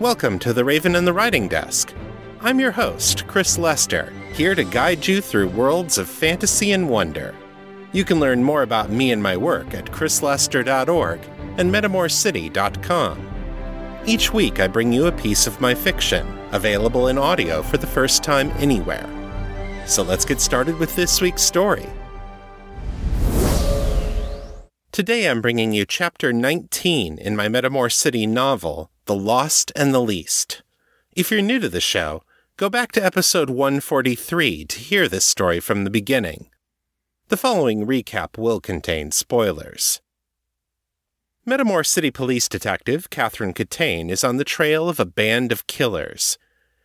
Welcome to The Raven and the Writing Desk. I'm your host, Chris Lester, here to guide you through worlds of fantasy and wonder. You can learn more about me and my work at chrislester.org and metamorcity.com. Each week, I bring you a piece of my fiction, available in audio for the first time anywhere. So let's get started with this week's story. Today I'm bringing you chapter 19 in my Metamor City novel, The Lost and the Least. If you're new to the show, go back to episode 143 to hear this story from the beginning. The following recap will contain spoilers. Metamor City Police Detective Catherine Catane is on the trail of a band of killers.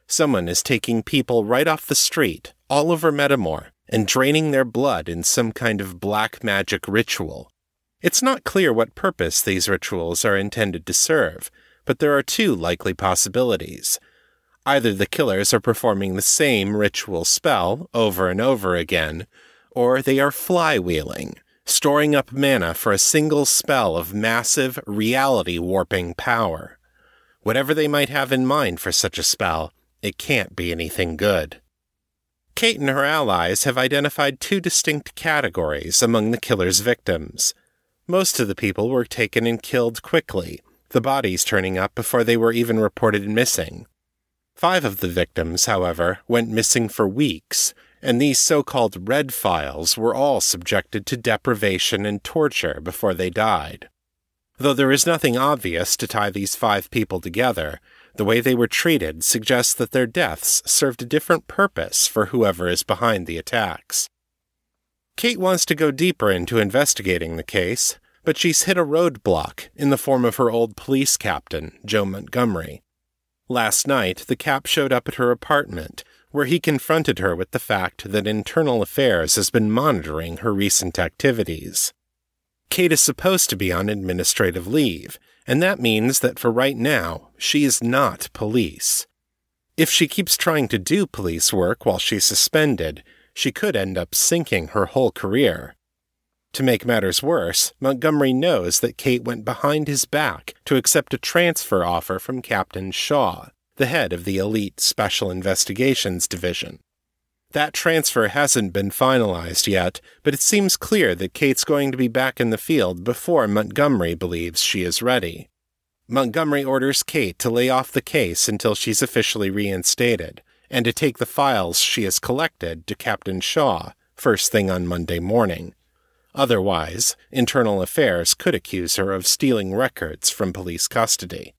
Someone is taking people right off the street, all over Metamor, and draining their blood in some kind of black magic ritual. It's not clear what purpose these rituals are intended to serve, but there are two likely possibilities. Either the killers are performing the same ritual spell over and over again, or they are flywheeling, storing up mana for a single spell of massive, reality warping power. Whatever they might have in mind for such a spell, it can't be anything good. Kate and her allies have identified two distinct categories among the killer's victims most of the people were taken and killed quickly, the bodies turning up before they were even reported missing. Five of the victims, however, went missing for weeks, and these so called red files were all subjected to deprivation and torture before they died. Though there is nothing obvious to tie these five people together, the way they were treated suggests that their deaths served a different purpose for whoever is behind the attacks. Kate wants to go deeper into investigating the case, but she's hit a roadblock in the form of her old police captain, Joe Montgomery. Last night, the cap showed up at her apartment, where he confronted her with the fact that Internal Affairs has been monitoring her recent activities. Kate is supposed to be on administrative leave, and that means that for right now, she is not police. If she keeps trying to do police work while she's suspended, she could end up sinking her whole career. To make matters worse, Montgomery knows that Kate went behind his back to accept a transfer offer from Captain Shaw, the head of the Elite Special Investigations Division. That transfer hasn't been finalized yet, but it seems clear that Kate's going to be back in the field before Montgomery believes she is ready. Montgomery orders Kate to lay off the case until she's officially reinstated, and to take the files she has collected to Captain Shaw first thing on Monday morning. Otherwise, Internal Affairs could accuse her of stealing records from police custody.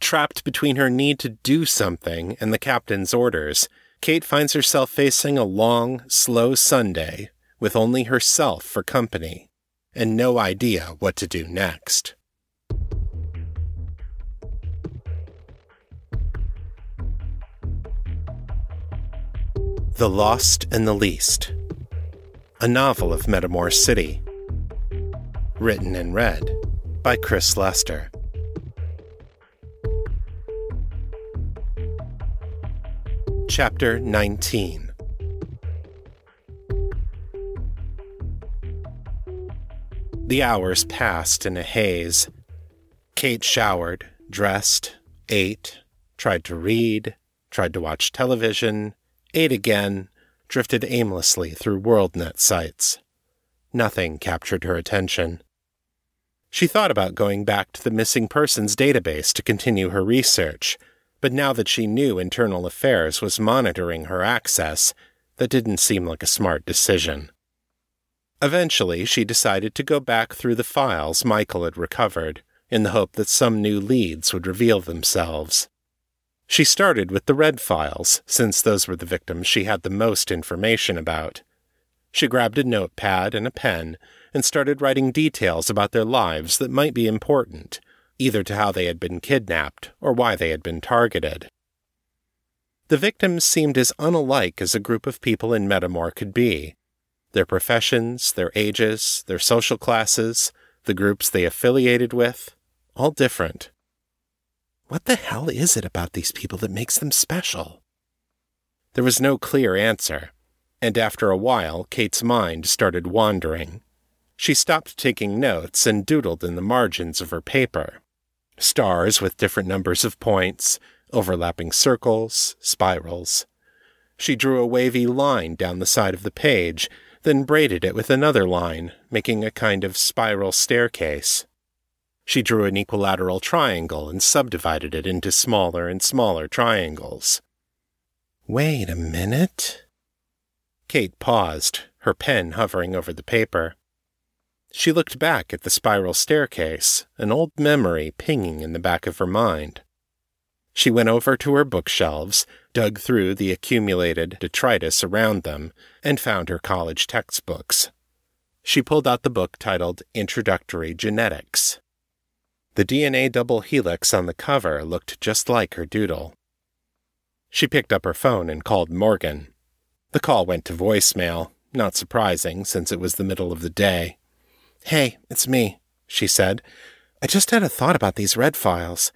Trapped between her need to do something and the captain's orders, Kate finds herself facing a long, slow Sunday with only herself for company and no idea what to do next. The Lost and the Least a novel of Metamor City. Written and read by Chris Lester. Chapter 19 The hours passed in a haze. Kate showered, dressed, ate, tried to read, tried to watch television, ate again, drifted aimlessly through WorldNet sites. Nothing captured her attention. She thought about going back to the missing persons database to continue her research, but now that she knew Internal Affairs was monitoring her access, that didn't seem like a smart decision. Eventually, she decided to go back through the files Michael had recovered, in the hope that some new leads would reveal themselves. She started with the red files, since those were the victims she had the most information about. She grabbed a notepad and a pen and started writing details about their lives that might be important, either to how they had been kidnapped or why they had been targeted. The victims seemed as unalike as a group of people in Metamor could be. Their professions, their ages, their social classes, the groups they affiliated with, all different. What the hell is it about these people that makes them special? There was no clear answer, and after a while, Kate's mind started wandering. She stopped taking notes and doodled in the margins of her paper. Stars with different numbers of points, overlapping circles, spirals. She drew a wavy line down the side of the page, then braided it with another line, making a kind of spiral staircase. She drew an equilateral triangle and subdivided it into smaller and smaller triangles. Wait a minute. Kate paused, her pen hovering over the paper. She looked back at the spiral staircase, an old memory pinging in the back of her mind. She went over to her bookshelves, dug through the accumulated detritus around them, and found her college textbooks. She pulled out the book titled Introductory Genetics. The DNA double helix on the cover looked just like her doodle. She picked up her phone and called Morgan. The call went to voicemail, not surprising since it was the middle of the day. Hey, it's me, she said. I just had a thought about these red files.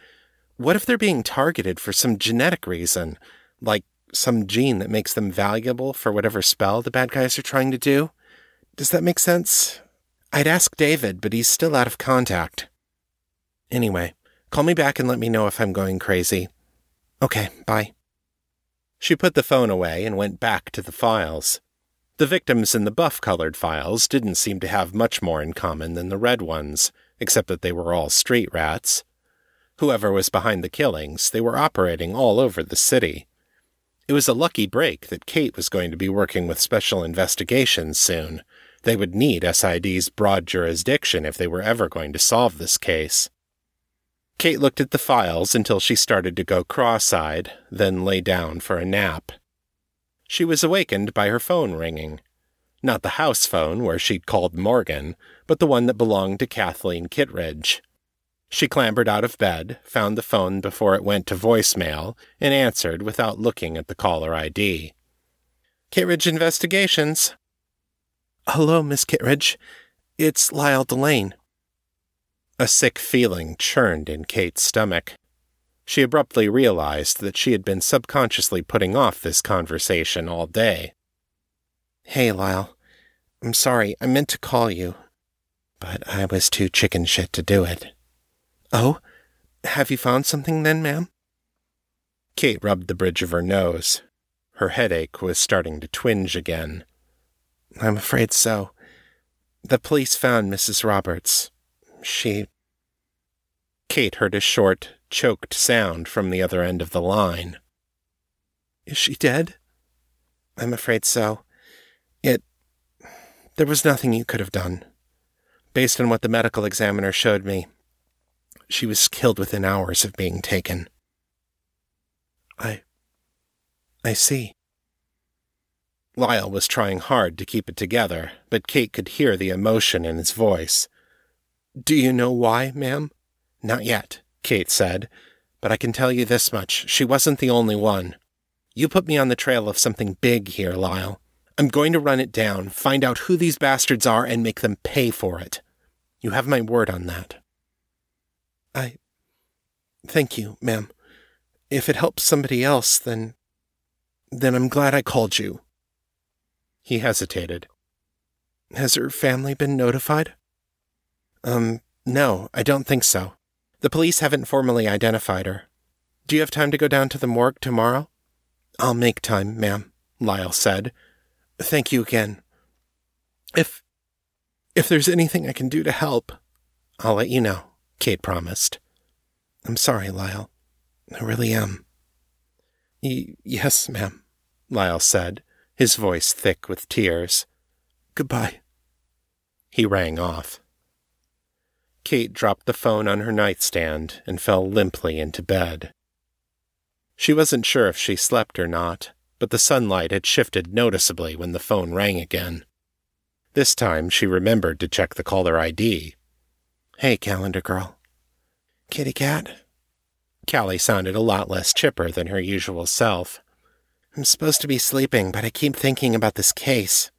What if they're being targeted for some genetic reason, like some gene that makes them valuable for whatever spell the bad guys are trying to do? Does that make sense? I'd ask David, but he's still out of contact. Anyway, call me back and let me know if I'm going crazy. Okay, bye. She put the phone away and went back to the files. The victims in the buff colored files didn't seem to have much more in common than the red ones, except that they were all street rats. Whoever was behind the killings, they were operating all over the city. It was a lucky break that Kate was going to be working with special investigations soon. They would need SID's broad jurisdiction if they were ever going to solve this case. Kate looked at the files until she started to go cross eyed, then lay down for a nap she was awakened by her phone ringing. Not the house phone where she'd called Morgan, but the one that belonged to Kathleen Kittredge. She clambered out of bed, found the phone before it went to voicemail, and answered without looking at the caller ID. Kittredge Investigations. Hello, Miss Kittredge. It's Lyle Delane. A sick feeling churned in Kate's stomach. She abruptly realized that she had been subconsciously putting off this conversation all day. Hey, Lyle. I'm sorry, I meant to call you, but I was too chicken shit to do it. Oh? Have you found something then, ma'am? Kate rubbed the bridge of her nose. Her headache was starting to twinge again. I'm afraid so. The police found Mrs. Roberts. She. Kate heard a short, choked sound from the other end of the line. Is she dead? I'm afraid so. It. There was nothing you could have done. Based on what the medical examiner showed me, she was killed within hours of being taken. I. I see. Lyle was trying hard to keep it together, but Kate could hear the emotion in his voice. Do you know why, ma'am? Not yet. Kate said, but I can tell you this much she wasn't the only one. You put me on the trail of something big here, Lyle. I'm going to run it down, find out who these bastards are, and make them pay for it. You have my word on that. I. Thank you, ma'am. If it helps somebody else, then. then I'm glad I called you. He hesitated. Has her family been notified? Um, no, I don't think so. The police haven't formally identified her. Do you have time to go down to the morgue tomorrow? I'll make time, ma'am, Lyle said. Thank you again. If. if there's anything I can do to help, I'll let you know, Kate promised. I'm sorry, Lyle. I really am. Y- yes, ma'am, Lyle said, his voice thick with tears. Goodbye. He rang off. Kate dropped the phone on her nightstand and fell limply into bed. She wasn't sure if she slept or not, but the sunlight had shifted noticeably when the phone rang again. This time she remembered to check the caller ID. Hey, calendar girl. Kitty cat? Callie sounded a lot less chipper than her usual self. I'm supposed to be sleeping, but I keep thinking about this case.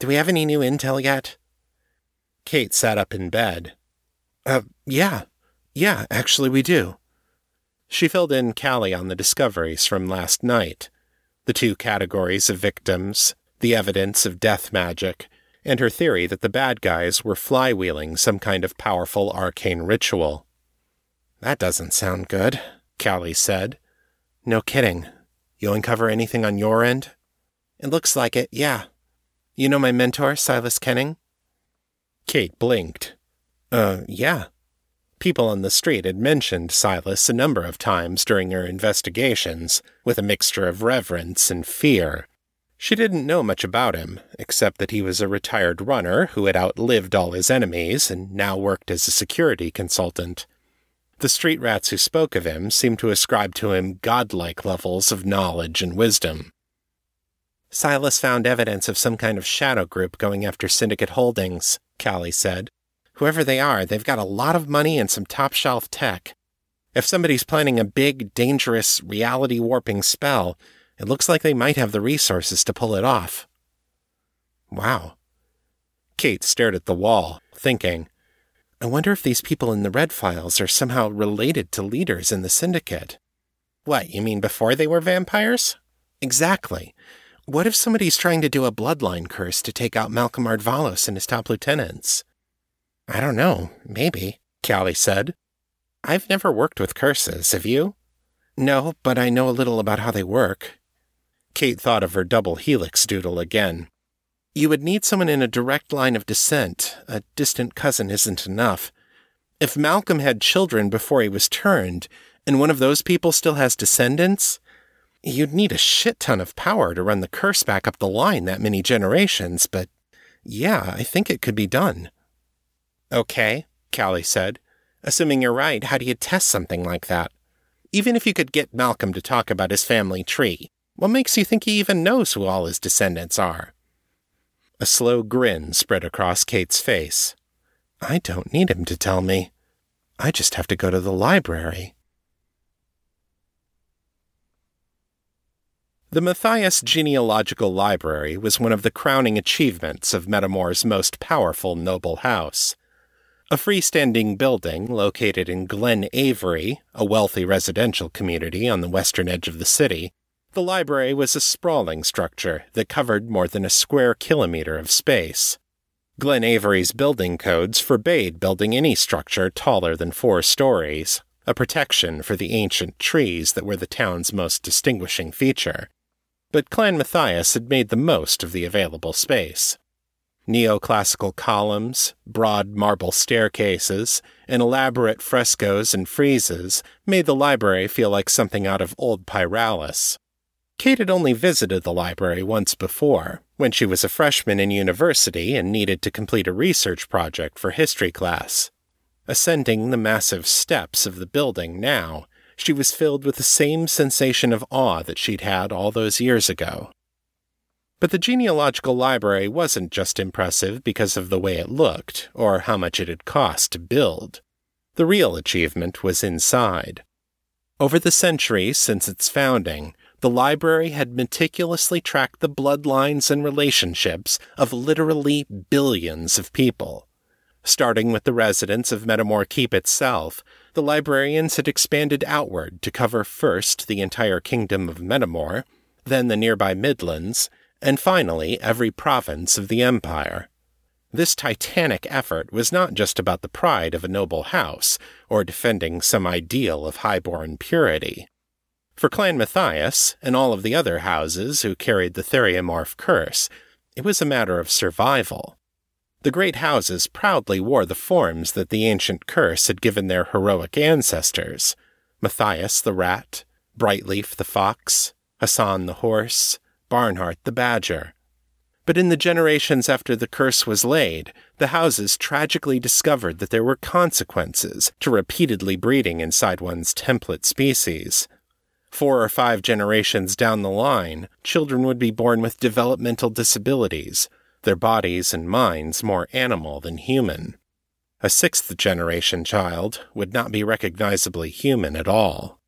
Do we have any new intel yet? Kate sat up in bed. Uh, yeah. Yeah, actually, we do. She filled in Callie on the discoveries from last night the two categories of victims, the evidence of death magic, and her theory that the bad guys were flywheeling some kind of powerful arcane ritual. That doesn't sound good, Callie said. No kidding. You uncover anything on your end? It looks like it, yeah. You know my mentor, Silas Kenning? Kate blinked. Uh, yeah. People on the street had mentioned Silas a number of times during her investigations, with a mixture of reverence and fear. She didn't know much about him, except that he was a retired runner who had outlived all his enemies and now worked as a security consultant. The street rats who spoke of him seemed to ascribe to him godlike levels of knowledge and wisdom. Silas found evidence of some kind of shadow group going after Syndicate Holdings, Callie said. Whoever they are, they've got a lot of money and some top shelf tech. If somebody's planning a big, dangerous, reality warping spell, it looks like they might have the resources to pull it off. Wow. Kate stared at the wall, thinking, I wonder if these people in the Red Files are somehow related to leaders in the Syndicate. What, you mean before they were vampires? Exactly. What if somebody's trying to do a bloodline curse to take out Malcolm Ardvalos and his top lieutenants? I don't know. Maybe, Callie said. I've never worked with curses, have you? No, but I know a little about how they work. Kate thought of her double helix doodle again. You would need someone in a direct line of descent. A distant cousin isn't enough. If Malcolm had children before he was turned, and one of those people still has descendants, you'd need a shit ton of power to run the curse back up the line that many generations, but yeah, I think it could be done. Okay, Callie said. Assuming you're right, how do you test something like that? Even if you could get Malcolm to talk about his family tree, what makes you think he even knows who all his descendants are? A slow grin spread across Kate's face. I don't need him to tell me. I just have to go to the library. The Matthias Genealogical Library was one of the crowning achievements of Metamor's most powerful noble house. A freestanding building located in Glen Avery, a wealthy residential community on the western edge of the city, the library was a sprawling structure that covered more than a square kilometer of space. Glen Avery's building codes forbade building any structure taller than four stories, a protection for the ancient trees that were the town's most distinguishing feature. But Clan Matthias had made the most of the available space. Neoclassical columns, broad marble staircases, and elaborate frescoes and friezes made the library feel like something out of old Pyralis. Kate had only visited the library once before, when she was a freshman in university and needed to complete a research project for history class. Ascending the massive steps of the building now, she was filled with the same sensation of awe that she'd had all those years ago. But the genealogical library wasn't just impressive because of the way it looked or how much it had cost to build. The real achievement was inside. Over the centuries since its founding, the library had meticulously tracked the bloodlines and relationships of literally billions of people. Starting with the residents of Metamor Keep itself, the librarians had expanded outward to cover first the entire kingdom of Metamor, then the nearby Midlands, and finally every province of the empire. This titanic effort was not just about the pride of a noble house, or defending some ideal of high-born purity. For Clan Matthias, and all of the other houses who carried the Theriomorph curse, it was a matter of survival. The great houses proudly wore the forms that the ancient curse had given their heroic ancestors Matthias the rat, Brightleaf the fox, Hassan the horse, Barnhart the badger. But in the generations after the curse was laid, the houses tragically discovered that there were consequences to repeatedly breeding inside one's template species. Four or five generations down the line, children would be born with developmental disabilities, their bodies and minds more animal than human. A sixth generation child would not be recognizably human at all.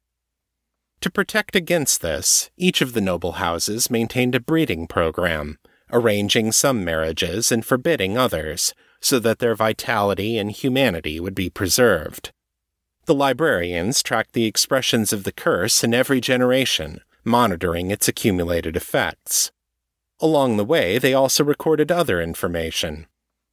To protect against this, each of the noble houses maintained a breeding program, arranging some marriages and forbidding others, so that their vitality and humanity would be preserved. The librarians tracked the expressions of the curse in every generation, monitoring its accumulated effects. Along the way, they also recorded other information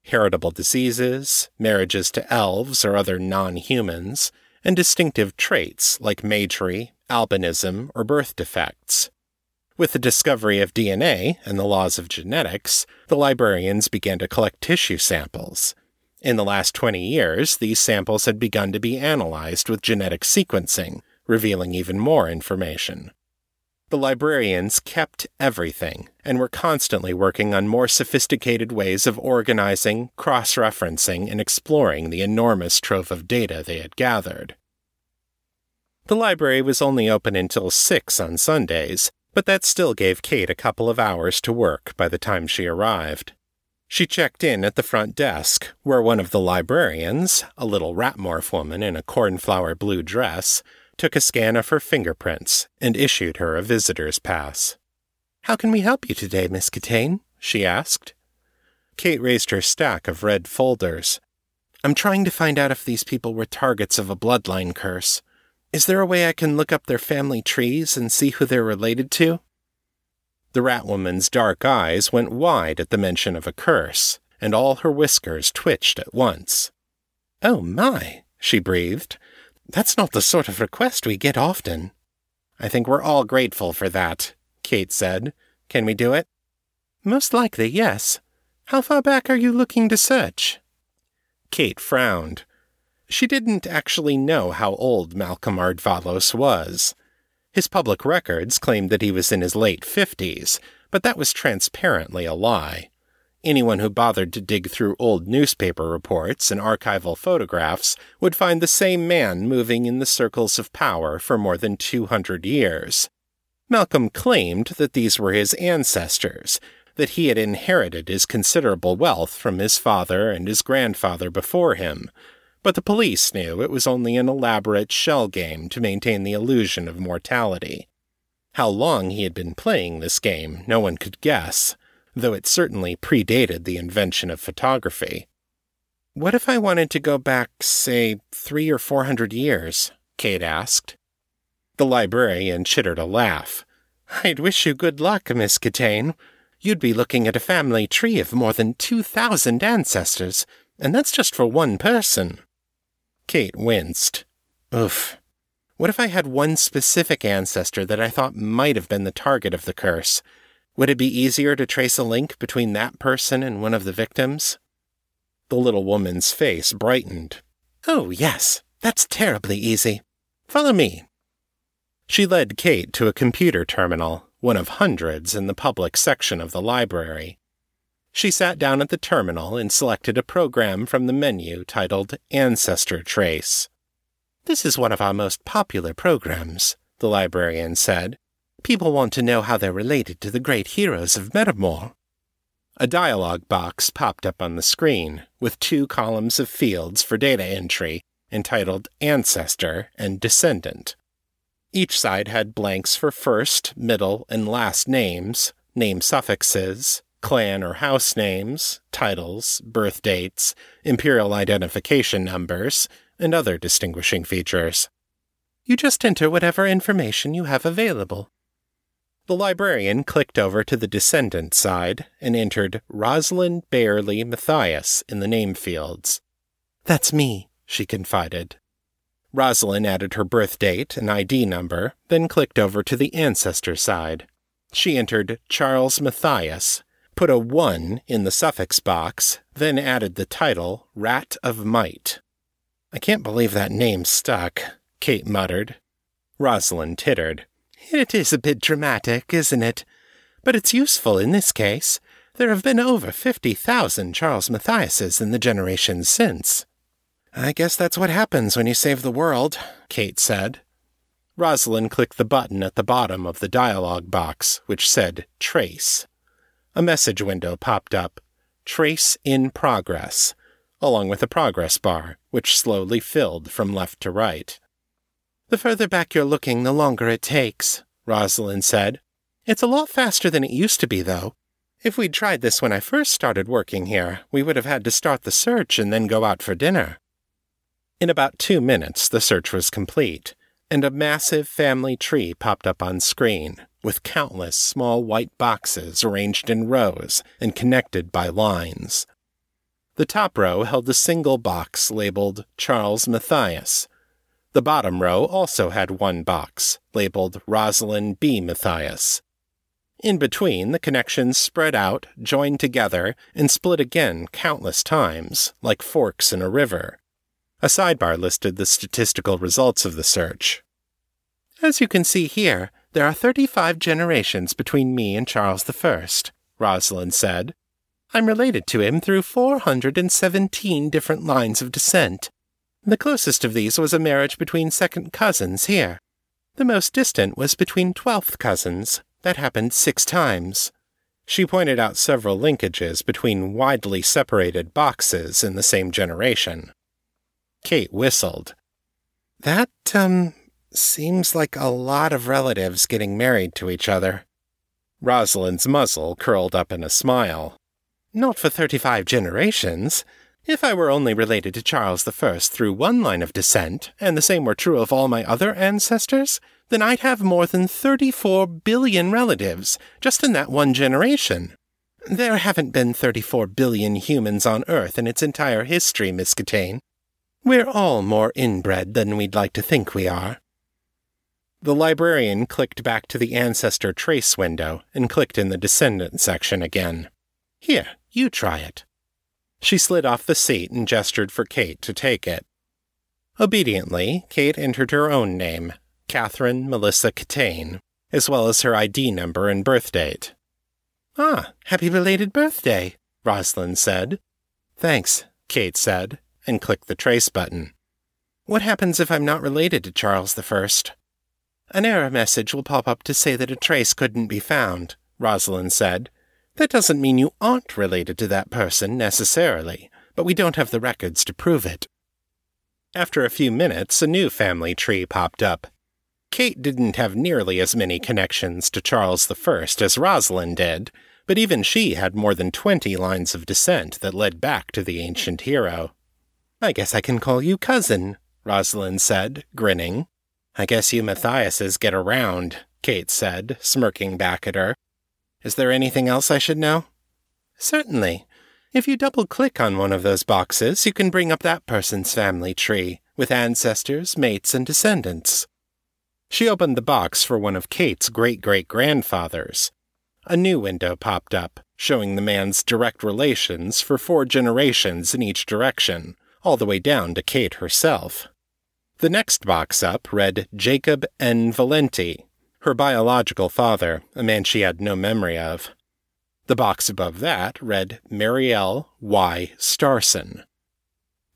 heritable diseases, marriages to elves or other non humans, and distinctive traits like magery, albinism, or birth defects. With the discovery of DNA and the laws of genetics, the librarians began to collect tissue samples. In the last 20 years, these samples had begun to be analyzed with genetic sequencing, revealing even more information. The librarians kept everything and were constantly working on more sophisticated ways of organizing, cross referencing, and exploring the enormous trove of data they had gathered. The library was only open until 6 on Sundays, but that still gave Kate a couple of hours to work by the time she arrived. She checked in at the front desk, where one of the librarians, a little Ratmorph woman in a cornflower blue dress, took a scan of her fingerprints and issued her a visitor's pass. How can we help you today, Miss Catane? she asked. Kate raised her stack of red folders. I'm trying to find out if these people were targets of a bloodline curse. Is there a way I can look up their family trees and see who they're related to? The rat woman's dark eyes went wide at the mention of a curse, and all her whiskers twitched at once. Oh my, she breathed. That's not the sort of request we get often. I think we're all grateful for that, Kate said. Can we do it? Most likely, yes. How far back are you looking to search? Kate frowned. She didn't actually know how old Malcolm Ardvalos was. His public records claimed that he was in his late fifties, but that was transparently a lie. Anyone who bothered to dig through old newspaper reports and archival photographs would find the same man moving in the circles of power for more than 200 years. Malcolm claimed that these were his ancestors, that he had inherited his considerable wealth from his father and his grandfather before him, but the police knew it was only an elaborate shell game to maintain the illusion of mortality. How long he had been playing this game, no one could guess though it certainly predated the invention of photography. What if I wanted to go back, say, three or four hundred years? Kate asked. The librarian chittered a laugh. I'd wish you good luck, Miss Catane. You'd be looking at a family tree of more than two thousand ancestors, and that's just for one person. Kate winced. Oof. What if I had one specific ancestor that I thought might have been the target of the curse? Would it be easier to trace a link between that person and one of the victims? The little woman's face brightened. Oh, yes, that's terribly easy. Follow me. She led Kate to a computer terminal, one of hundreds in the public section of the library. She sat down at the terminal and selected a program from the menu titled Ancestor Trace. This is one of our most popular programs, the librarian said, People want to know how they're related to the great heroes of Metamor. A dialog box popped up on the screen, with two columns of fields for data entry, entitled Ancestor and Descendant. Each side had blanks for first, middle, and last names, name suffixes, clan or house names, titles, birth dates, imperial identification numbers, and other distinguishing features. You just enter whatever information you have available. The librarian clicked over to the descendant side and entered Rosalind Bayerly Matthias in the name fields. That's me, she confided. Rosalind added her birth date and ID number, then clicked over to the ancestor side. She entered Charles Matthias, put a 1 in the suffix box, then added the title Rat of Might. I can't believe that name stuck, Kate muttered. Rosalind tittered. It is a bit dramatic, isn't it? But it's useful in this case. There have been over 50,000 Charles Matthiases in the generations since. I guess that's what happens when you save the world, Kate said. Rosalind clicked the button at the bottom of the dialog box, which said Trace. A message window popped up Trace in Progress, along with a progress bar, which slowly filled from left to right. The further back you're looking, the longer it takes, Rosalind said. It's a lot faster than it used to be, though. If we'd tried this when I first started working here, we would have had to start the search and then go out for dinner. In about two minutes, the search was complete, and a massive family tree popped up on screen, with countless small white boxes arranged in rows and connected by lines. The top row held a single box labeled Charles Matthias. The bottom row also had one box, labeled Rosalind B. Matthias. In between, the connections spread out, joined together, and split again countless times, like forks in a river. A sidebar listed the statistical results of the search. As you can see here, there are 35 generations between me and Charles I, Rosalind said. I'm related to him through 417 different lines of descent. The closest of these was a marriage between second cousins here. The most distant was between twelfth cousins, that happened six times. She pointed out several linkages between widely separated boxes in the same generation. Kate whistled. That, um, seems like a lot of relatives getting married to each other. Rosalind's muzzle curled up in a smile. Not for thirty five generations. If I were only related to Charles I through one line of descent, and the same were true of all my other ancestors, then I'd have more than 34 billion relatives, just in that one generation. There haven't been 34 billion humans on Earth in its entire history, Miss Catane. We're all more inbred than we'd like to think we are. The librarian clicked back to the ancestor trace window and clicked in the descendant section again. Here, you try it. She slid off the seat and gestured for Kate to take it. Obediently, Kate entered her own name, Catherine Melissa Catane, as well as her ID number and birth date. Ah, happy belated birthday, Rosalind said. Thanks, Kate said, and clicked the trace button. What happens if I'm not related to Charles I? An error message will pop up to say that a trace couldn't be found, Rosalind said, that doesn't mean you aren't related to that person necessarily, but we don't have the records to prove it. After a few minutes, a new family tree popped up. Kate didn't have nearly as many connections to Charles I as Rosalind did, but even she had more than twenty lines of descent that led back to the ancient hero. I guess I can call you cousin, Rosalind said, grinning. I guess you Matthiases get around, Kate said, smirking back at her. Is there anything else I should know? Certainly. If you double click on one of those boxes, you can bring up that person's family tree, with ancestors, mates, and descendants. She opened the box for one of Kate's great great grandfathers. A new window popped up, showing the man's direct relations for four generations in each direction, all the way down to Kate herself. The next box up read Jacob N. Valenti, her biological father, a man she had no memory of. The box above that read Marielle Y. Starson.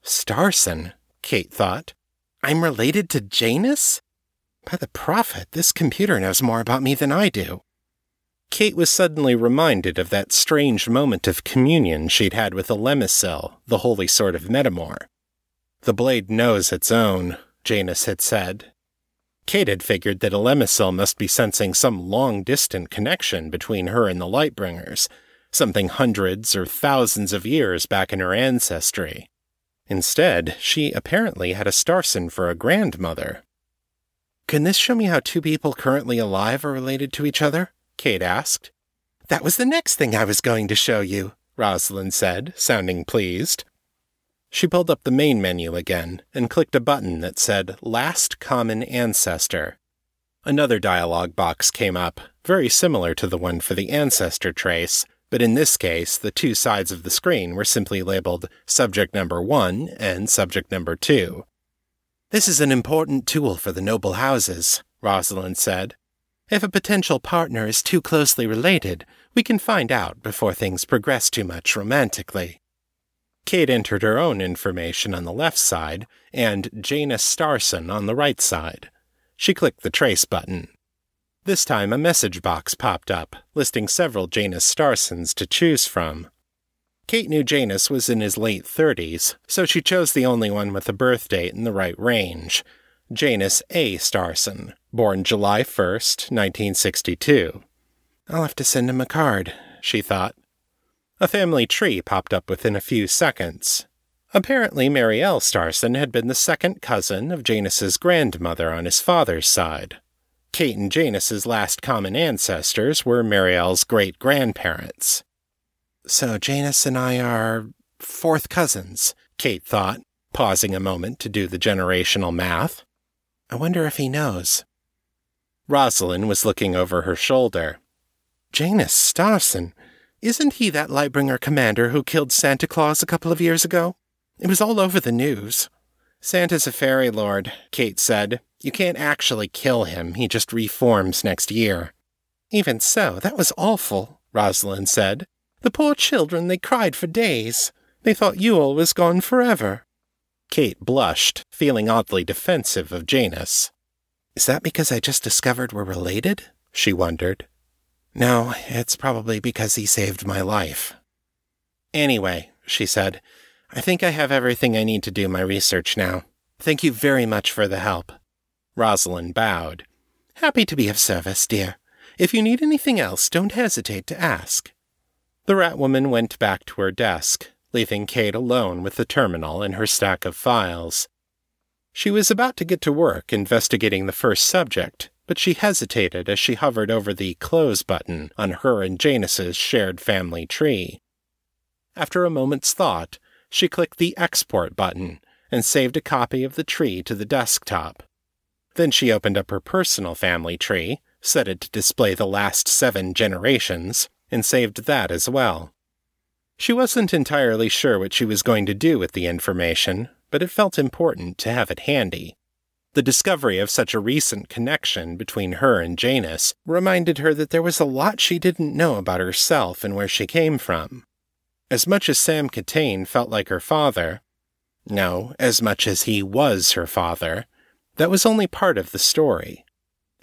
Starson, Kate thought. I'm related to Janus? By the prophet, this computer knows more about me than I do. Kate was suddenly reminded of that strange moment of communion she'd had with Alemecil, the holy sword of Metamor. The blade knows its own, Janus had said, Kate had figured that Alemecil must be sensing some long distant connection between her and the Lightbringers, something hundreds or thousands of years back in her ancestry. Instead, she apparently had a Starson for a grandmother. Can this show me how two people currently alive are related to each other? Kate asked. That was the next thing I was going to show you, Rosalind said, sounding pleased. She pulled up the main menu again and clicked a button that said Last Common Ancestor. Another dialog box came up, very similar to the one for the ancestor trace, but in this case, the two sides of the screen were simply labeled Subject Number 1 and Subject Number 2. This is an important tool for the noble houses, Rosalind said. If a potential partner is too closely related, we can find out before things progress too much romantically. Kate entered her own information on the left side and Janus Starson on the right side. She clicked the trace button. This time a message box popped up, listing several Janus Starsons to choose from. Kate knew Janus was in his late 30s, so she chose the only one with a birth date in the right range Janus A. Starson, born July 1st, 1962. I'll have to send him a card, she thought. A family tree popped up within a few seconds. Apparently, Marielle Starson had been the second cousin of Janus's grandmother on his father's side. Kate and Janus's last common ancestors were Marielle's great grandparents. So Janus and I are fourth cousins, Kate thought, pausing a moment to do the generational math. I wonder if he knows. Rosalind was looking over her shoulder. Janus Starson, isn't he that Lightbringer commander who killed Santa Claus a couple of years ago? It was all over the news. Santa's a fairy lord, Kate said. You can't actually kill him, he just reforms next year. Even so, that was awful, Rosalind said. The poor children, they cried for days. They thought Yule was gone forever. Kate blushed, feeling oddly defensive of Janus. Is that because I just discovered we're related? she wondered. No, it's probably because he saved my life. Anyway, she said, I think I have everything I need to do my research now. Thank you very much for the help. Rosalind bowed. Happy to be of service, dear. If you need anything else, don't hesitate to ask. The rat woman went back to her desk, leaving Kate alone with the terminal and her stack of files. She was about to get to work investigating the first subject, but she hesitated as she hovered over the Close button on her and Janus's shared family tree. After a moment's thought, she clicked the Export button and saved a copy of the tree to the desktop. Then she opened up her personal family tree, set it to display the last seven generations, and saved that as well. She wasn't entirely sure what she was going to do with the information, but it felt important to have it handy. The discovery of such a recent connection between her and Janus reminded her that there was a lot she didn't know about herself and where she came from. As much as Sam Catane felt like her father, no, as much as he was her father, that was only part of the story.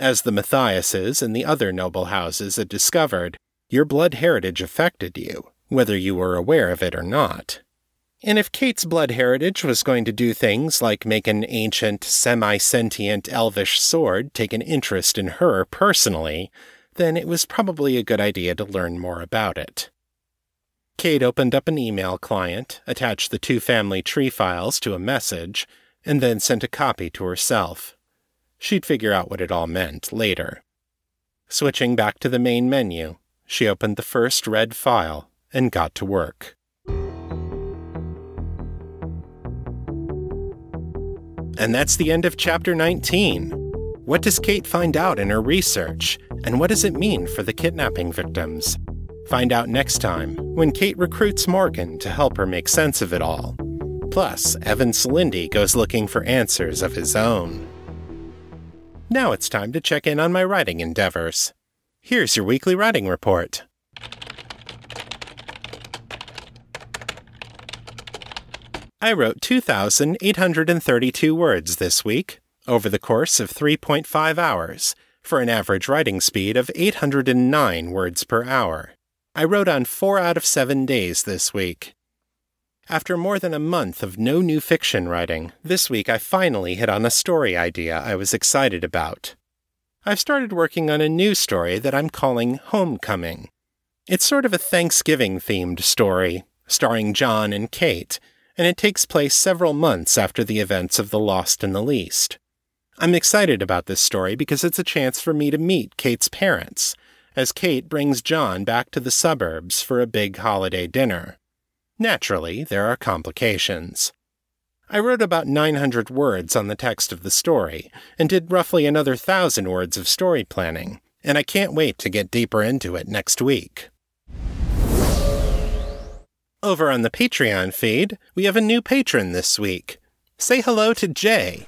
As the Matthiases and the other noble houses had discovered, your blood heritage affected you, whether you were aware of it or not. And if Kate's blood heritage was going to do things like make an ancient, semi sentient elvish sword take an interest in her personally, then it was probably a good idea to learn more about it. Kate opened up an email client, attached the two family tree files to a message, and then sent a copy to herself. She'd figure out what it all meant later. Switching back to the main menu, she opened the first red file and got to work. And that's the end of chapter 19. What does Kate find out in her research, and what does it mean for the kidnapping victims? Find out next time when Kate recruits Morgan to help her make sense of it all. Plus, Evan Selindi goes looking for answers of his own. Now it's time to check in on my writing endeavors. Here's your weekly writing report. I wrote 2,832 words this week, over the course of 3.5 hours, for an average writing speed of 809 words per hour. I wrote on four out of seven days this week. After more than a month of no new fiction writing, this week I finally hit on a story idea I was excited about. I've started working on a new story that I'm calling Homecoming. It's sort of a Thanksgiving themed story, starring John and Kate, and it takes place several months after the events of The Lost and the Least. I'm excited about this story because it's a chance for me to meet Kate's parents as Kate brings John back to the suburbs for a big holiday dinner. Naturally, there are complications. I wrote about 900 words on the text of the story, and did roughly another thousand words of story planning, and I can't wait to get deeper into it next week. Over on the Patreon feed, we have a new patron this week. Say hello to Jay.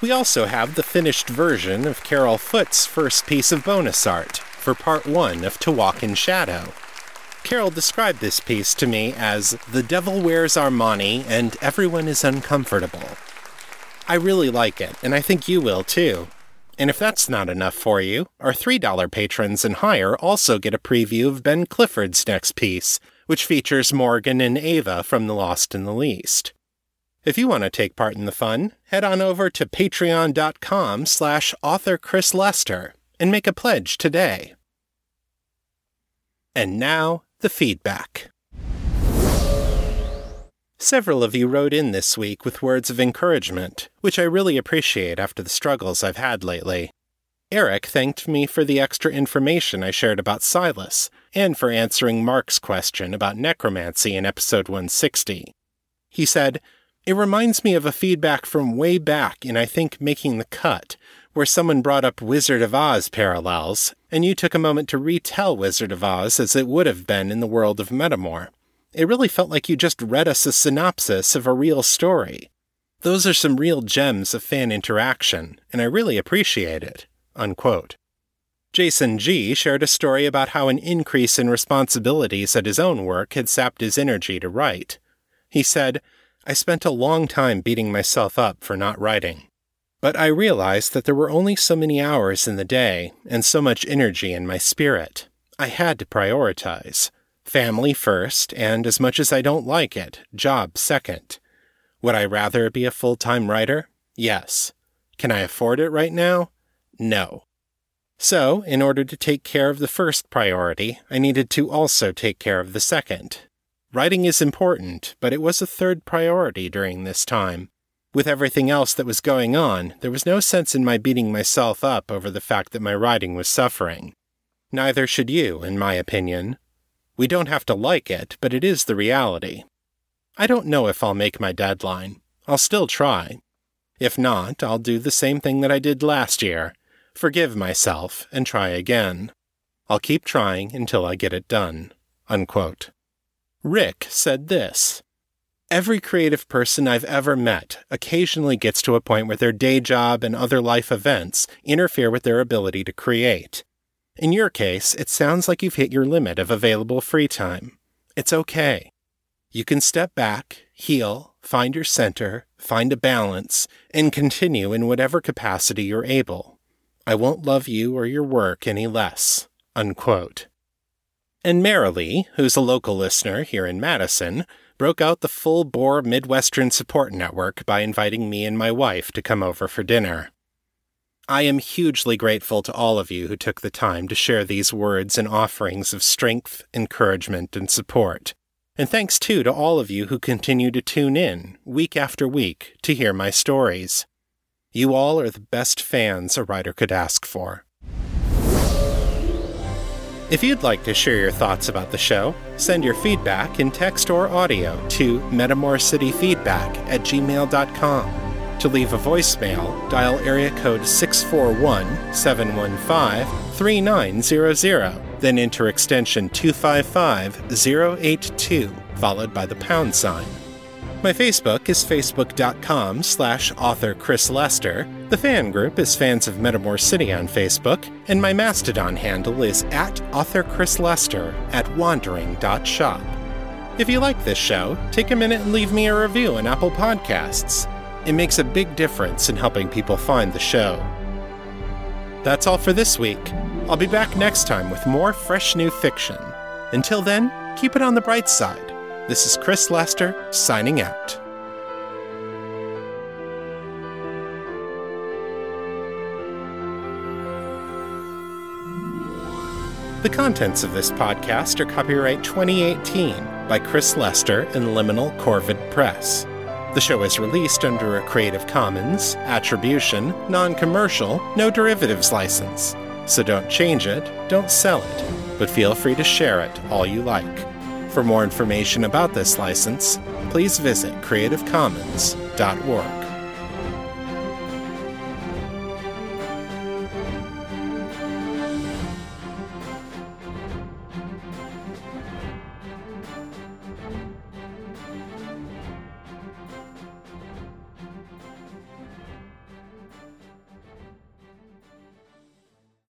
We also have the finished version of Carol Foot's first piece of bonus art for part one of To Walk in Shadow. Carol described this piece to me as The Devil Wears Armani and Everyone is Uncomfortable. I really like it, and I think you will too. And if that's not enough for you, our $3 patrons and higher also get a preview of Ben Clifford's next piece, which features Morgan and Ava from The Lost and the Least. If you want to take part in the fun, head on over to patreon.com slash author Chris Lester and make a pledge today. And now, the feedback. Several of you wrote in this week with words of encouragement, which I really appreciate after the struggles I've had lately. Eric thanked me for the extra information I shared about Silas, and for answering Mark's question about necromancy in episode 160. He said, It reminds me of a feedback from way back in I think Making the Cut, where someone brought up Wizard of Oz parallels, and you took a moment to retell Wizard of Oz as it would have been in the world of Metamor. It really felt like you just read us a synopsis of a real story. Those are some real gems of fan interaction, and I really appreciate it. Unquote. Jason G. shared a story about how an increase in responsibilities at his own work had sapped his energy to write. He said, I spent a long time beating myself up for not writing. But I realized that there were only so many hours in the day and so much energy in my spirit. I had to prioritize. Family first, and as much as I don't like it, job second. Would I rather be a full time writer? Yes. Can I afford it right now? No. So, in order to take care of the first priority, I needed to also take care of the second. Writing is important, but it was a third priority during this time. With everything else that was going on, there was no sense in my beating myself up over the fact that my writing was suffering. Neither should you, in my opinion. We don't have to like it, but it is the reality. I don't know if I'll make my deadline. I'll still try. If not, I'll do the same thing that I did last year forgive myself, and try again. I'll keep trying until I get it done. Unquote. Rick said this Every creative person I've ever met occasionally gets to a point where their day job and other life events interfere with their ability to create. In your case, it sounds like you've hit your limit of available free time. It's okay. You can step back, heal, find your center, find a balance, and continue in whatever capacity you're able. I won't love you or your work any less. Unquote. And Marilee, who's a local listener here in Madison, broke out the full bore Midwestern support network by inviting me and my wife to come over for dinner. I am hugely grateful to all of you who took the time to share these words and offerings of strength, encouragement, and support. And thanks too to all of you who continue to tune in, week after week, to hear my stories. You all are the best fans a writer could ask for. If you'd like to share your thoughts about the show, send your feedback in text or audio to metamorcityfeedback at gmail.com. To leave a voicemail, dial area code 641 715 3900, then enter extension 255 082, followed by the pound sign. My Facebook is facebook.com slash author Chris Lester. The fan group is Fans of Metamor City on Facebook, and my Mastodon handle is at author Chris Lester at wandering.shop. If you like this show, take a minute and leave me a review on Apple Podcasts. It makes a big difference in helping people find the show. That's all for this week. I'll be back next time with more fresh new fiction. Until then, keep it on the bright side. This is Chris Lester signing out. The contents of this podcast are copyright 2018 by Chris Lester and Liminal Corvid Press. The show is released under a Creative Commons, Attribution, Non Commercial, No Derivatives license. So don't change it, don't sell it, but feel free to share it all you like. For more information about this license, please visit creativecommons.org.